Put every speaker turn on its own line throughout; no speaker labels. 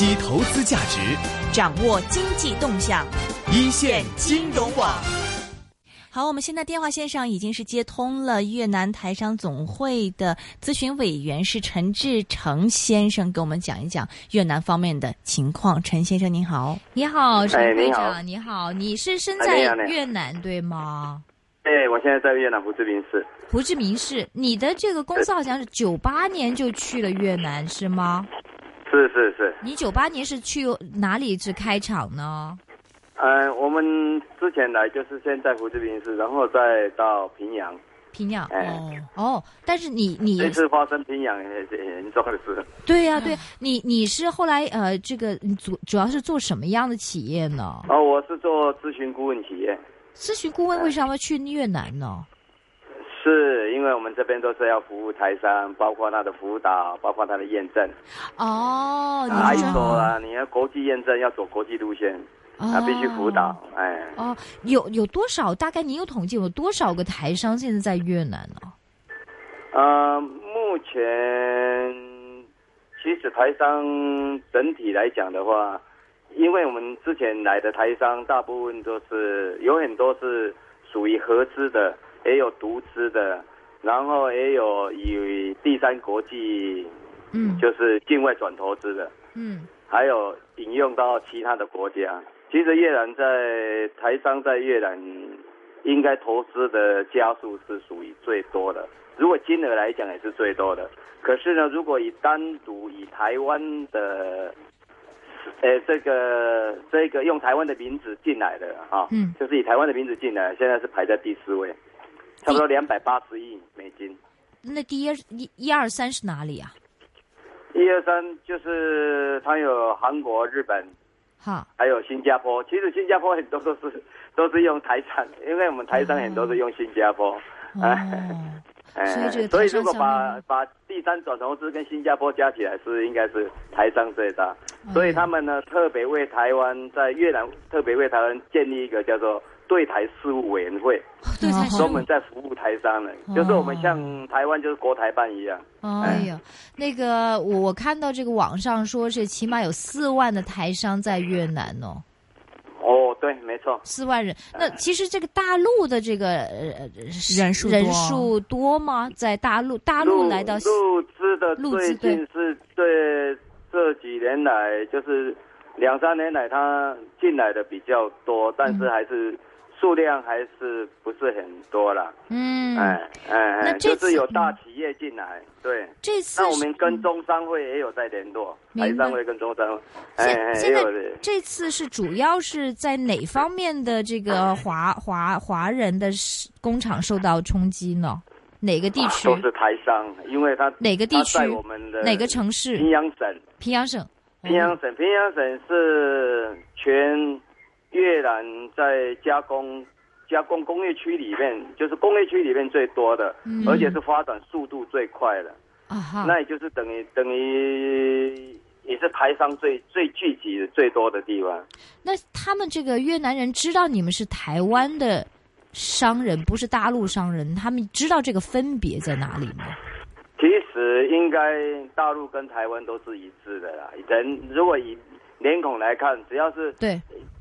析投资价值，
掌握经济动向，
一线金融网。
好，我们现在电话线上已经是接通了越南台商总会的咨询委员是陈志成先生，给我们讲一讲越南方面的情况。陈先生您好，
你好，陈会
你好
长，你好，你是身在越南对吗？
对，我现在在越南胡志明市。
胡志明市，你的这个公司好像是九八年就去了越南是吗？
是是是，
你九八年是去哪里是开厂呢？
嗯、我们之前来就是先在胡志明市，然后再到平阳。
平阳
哎
哦，
哦，但是你你
这次发生平阳严重的事。
对呀、对你你是后来呃这个你主主要是做什么样的企业呢？
哦，我是做咨询顾问企业，
咨询顾问为什么要去越南呢？
是因为我们这边都是要服务台商，包括他的辅导，包括他的验证，
哦，你
一走啊，你要国际验证，要走国际路线，他必须辅导，哎。
哦，有有多少？大概你有统计有多少个台商现在在越南呢？
呃，目前其实台商整体来讲的话，因为我们之前来的台商大部分都是有很多是属于合资的，也有独资的，然后也有以第三国际
嗯。
就是境外转投资的，
嗯。
还有引用到其他的国家。其实越南在台商在越南应该投资的家数是属于最多的，如果金额来讲也是最多的。可是呢，如果以单独以台湾的，呃，这个这个用台湾的名字进来的啊，
嗯。
就是以台湾的名字进来，现在是排在第四位，差不多两百八十亿美金。
那第一一一二三是哪里啊？
一二三就是它有韩国、日本，
哈，
还有新加坡，其实新加坡很多都是 都是用台商，因为我们台商很多是用新加坡，
哦，
哎，
所以这个
所以如果把把第三转投资跟新加坡加起来是应该是台商最大，所以他们呢特别为台湾在越南特别为台湾建立一个叫做对台事务委员会，
对台商
专门在服务台商的，就是我们像台湾就是国台办一样。
哎呀，那个我我看到这个网上说是起码有四万的台商在越南哦，
哦，对，没错。
四万人。那其实这个大陆的这个呃人
人数人
数多吗？在大陆大陆
入
来到
陆资的最近是对这几年来，就是两三年来，他进来的比较多，但是还是数量还是不是很多了。
嗯，
哎哎哎，
那这次
就是有大企业进来，对。
这次
那我们跟中商会也有在联络，台商会跟中商会，
现现在。这次是主要是在哪方面的这个 华华华人的工厂受到冲击呢？哪个地区？
都是台商，因为他
哪个地区
我们的
哪个城市？
平阳省。
平阳省。
平阳省，平阳省是全越南在加工加工工业区里面，就是工业区里面最多的，
嗯
而且是发展速度最快的。
啊，
那也就是等于等于也是台商最最聚集的最多的地方。
那他们这个越南人知道你们是台湾的商人，不是大陆商人，他们知道这个分别在哪里吗？
其实应该大陆跟台湾都是一致的啦。人如果以脸孔来看，只要是
对，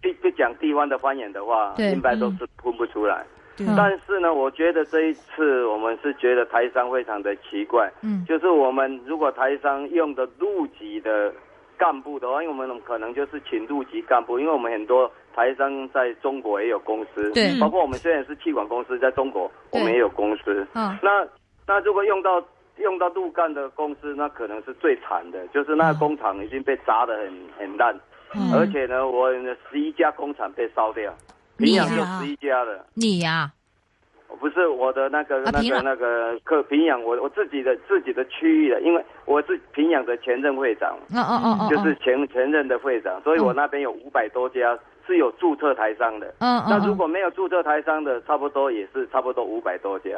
不不讲地方的方言的话，
对
应该都是喷不出来。
嗯。
但是呢，我觉得这一次我们是觉得台商非常的奇怪，
嗯。
就是我们如果台商用的陆籍的干部的话，因为我们可能就是请陆籍干部，因为我们很多台商在中国也有公司，
对。
包括我们虽然是气管公司，在中国我们也有公司，
嗯
那那如果用到用到鹿干的公司，那可能是最惨的，就是那个工厂已经被砸得很很烂，
嗯。
而且呢，我十一家工厂被烧掉，平阳就十一家了。
你呀、
不是我的那个、那个那个客平阳，我我自己的自己的区域的，因为我是平阳的前任会长，
哦哦哦哦，
就是前前任的会长，所以我那边有五百多家是有注册台商的。
嗯嗯，
那如
嗯
果没有注册台商的，差不多也是差不多五百多家。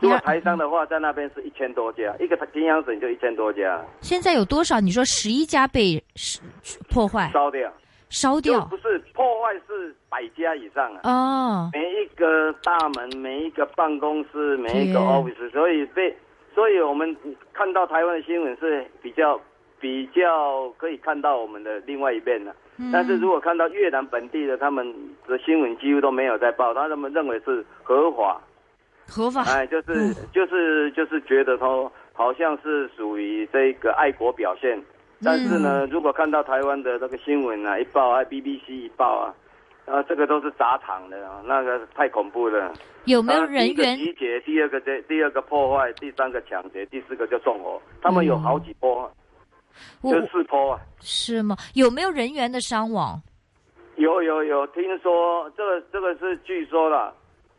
如果台商的话，在那边是一千多家，一个平阳省就一千多家
现在有多少？你说十一家被是破坏
烧掉，
烧掉
不是破坏是百家以上啊。
哦，
每一个大门、每一个办公室、每一个 office，所以被，所以我们看到台湾的新闻是比较比较可以看到我们的另外一面了。
嗯
但是如果看到越南本地的，他们的新闻几乎都没有在报，他们认为是合法，
合法，
哎，就是
嗯
就是就是觉得说好像是属于这个爱国表现。但是呢，
嗯
如果看到台湾的那个新闻啊，一报啊，BBC 一报啊，啊，这个都是砸场的啊，那个太恐怖了。
有没有
啊第一个
人员？
集结，第二个这第二个破坏，第三个抢劫，第四个就纵火。他们有好几波，
我
就四坡啊。
是吗？有没有人员的伤亡？
有有有，听说这个这个是据说了，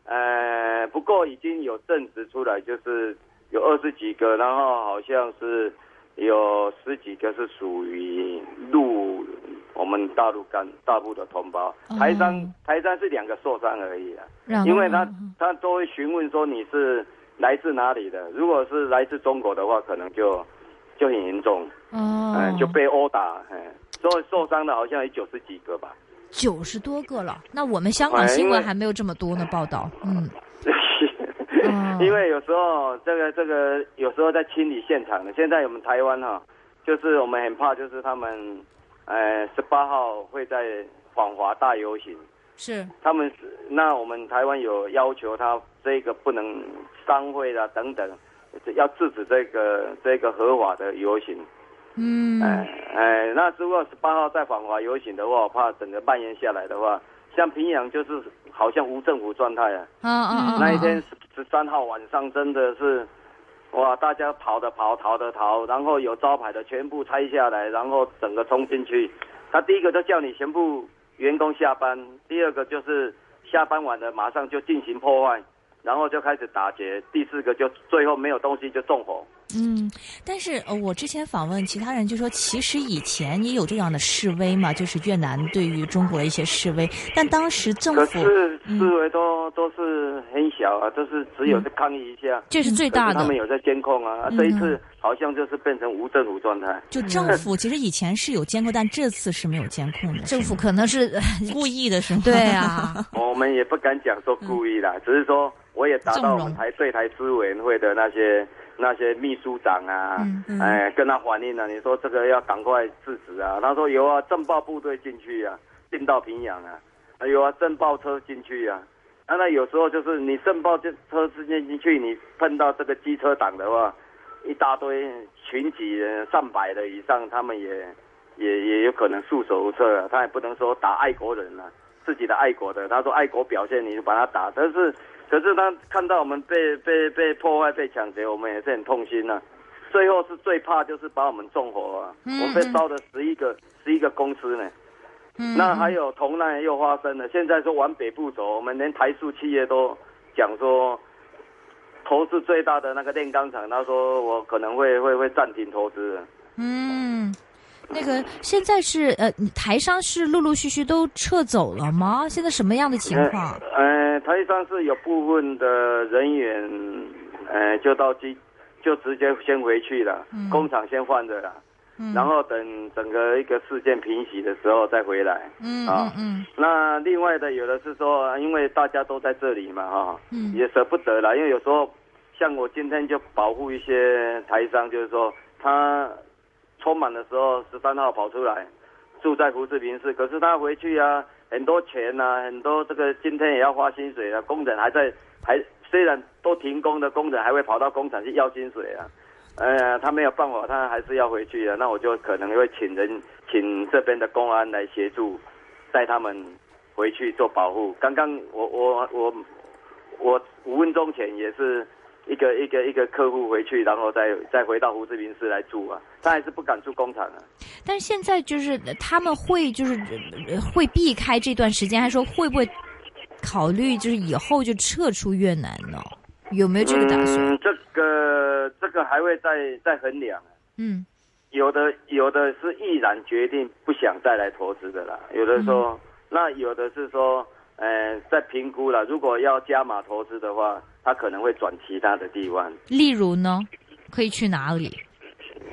呃，不过已经有证实出来，就是有二十几个，然后好像是有十几个是属于陆我们大陆干大陆的同胞，
哦
台山台山是两个受伤而已啊，因为他他都会询问说你是来自哪里的，如果是来自中国的话，可能就就很严重，
哦
嗯、，就被殴打，嗯，所以受伤的好像有九十几个吧。
九十多个了。那我们香港新闻还没有这么多呢，报道。嗯，哦
因为有时候这个这个有时候在清理现场的，现在我们台湾哈、就是我们很怕，就是他们，呃，十八号会在访华大游行，
是
他们是那我们台湾有要求他这个不能商会啊等等，要制止这个这个合法的游行。
嗯
哎哎，那如果十八号再反华游行的话，我怕整个蔓延下来的话，像平壤就是好像无政府状态啊。
啊啊啊！
那一天十十三号晚上真的是，哇，大家跑的跑，逃的逃，然后有招牌的全部拆下来，然后整个冲进去。他第一个就叫你全部员工下班，第二个就是下班晚了马上就进行破坏，然后就开始打劫，第四个就最后没有东西就纵火。
嗯，但是呃，我之前访问其他人就说，其实以前也有这样的示威嘛，就是越南对于中国的一些示威，但当时政
可
府
是
嗯
思维都、都是很小啊，都是只有是抗议一下。
这是最大的
他们。有在监控啊，
嗯
这一次好像就是变成无政府状态。
就政府其实以前是有监控，但这次是没有监控的，
政府可能是
故意的是吗？
对啊，
我们也不敢讲说故意啦，只是说我也达到我们台对台资委员会的那些那些秘书长啊，
嗯
嗯
哎，跟他反映了，你说这个要赶快制止啊。他说有啊，政报部队进去啊，进到平壤啊，还有啊，政报车进去啊。啊，那有时候就是你政报这车之间进去，你碰到这个机车党的话，一大堆群体人上百的以上，他们也也也有可能束手无策啊。他也不能说打爱国人啊，自己的爱国的，他说爱国表现，你就把他打。但是，可是他看到我们被被被破坏、被抢劫，我们也是很痛心呐、最后是最怕就是把我们纵火啊！
嗯
我们被烧了十一个十一个公司呢。
嗯
那还有同难又发生了，现在说往北部走，我们连台塑企业都讲说，投资最大的那个炼钢厂，他说我可能会会会暂停投资。
嗯，那个现在是呃，台商是陆陆续续都撤走了吗？现在什么样的情况？
呃，台商是有部分的人员，呃，就到机就直接先回去了，
嗯
工厂先换着了，
嗯
然后等整个一个事件平息的时候再回来。
嗯
啊
嗯
那另外的有的是说，因为大家都在这里嘛，哈、
嗯
也舍不得了，因为有时候像我今天就保护一些台商，就是说他充满的时候，十三号跑出来住在胡志平市，可是他回去啊，很多钱呐、很多这个今天也要花薪水啊，工人还在还虽然都停工的工人还会跑到工厂去要薪水啊。哎呀，他没有办法，他还是要回去的。那我就可能会请人，请这边的公安来协助，带他们回去做保护。刚刚我我我我五分钟前也是一个一个一个客户回去，然后再再回到胡志明市来住啊，他还是不敢住工厂啊。
但是现在就是呃他们会就是呃会避开这段时间，还说会不会考虑就是以后就撤出越南呢？有没有这个打算？
嗯，这个这个还会再再衡量。
嗯
有的有的是毅然决定不想再来投资的啦，有的说，那有的是说，呃，在评估了，如果要加码投资的话，他可能会转其他的地方，
例如呢，可以去哪里？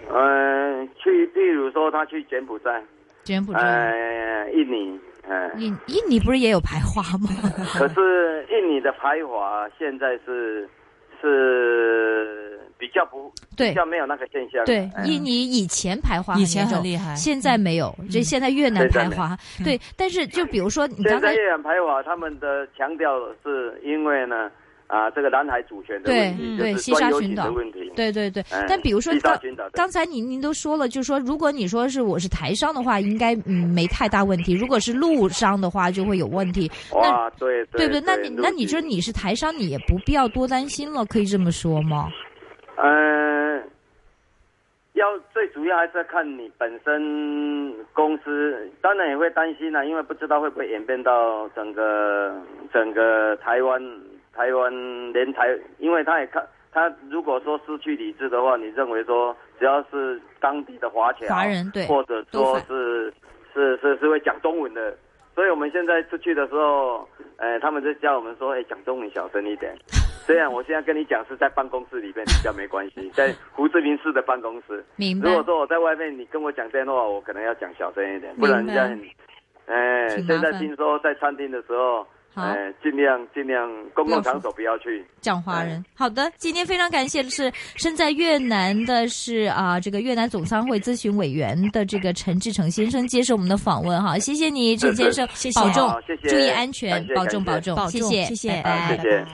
呃，去，例如说他去柬埔寨，
柬埔寨、
呃，印尼，呃，
印印尼不是也有排华吗？
可是印尼的排华现在是是比较不
对。
比较没有那个现象。
对，
嗯
印尼以前排华很
以前很厉害。
现在没有，这现在越南排华，对，但是就比如说你刚才
现在越南排华他们的强调是因为呢啊这个南海主权的问题，
对西沙群岛。
的问题。
对对对，
嗯
但比如说刚刚才您您都说了，就是说如果你说是我是台商的话，应该嗯没太大问题；如果是陆商的话，就会有问题。那
哇，对
对不对？那你那你说你是台商，你也不必要多担心了，可以这么说吗？
呃，要最主要还是要看你本身公司，当然也会担心啦、因为不知道会不会演变到整个整个台湾台湾连台，因为他也看他如果说失去理智的话，你认为说只要是当地的华侨
华人对
或者说是是是是会讲中文的。所以我们现在出去的时候，呃，他们就叫我们说，哎，讲中文小声一点。虽然我现在跟你讲是在办公室里面比较没关系，在胡志明市的办公室。
明白
如果说我在外面，你跟我讲电话，我可能要讲小声一点，不然人家很，哎、现在听说在餐厅的时候，
好
哎、尽量尽量公共场所不要去。
讲华人。好的，今天非常感谢的是身在越南的是啊，这个越南总商会咨询委员的这个陈志成先生接受我们的访问哈，谢谢你，陈先生，
谢谢
保重
好谢谢
注意安全保重保重，
保重
谢谢，
谢谢
拜拜
好谢谢。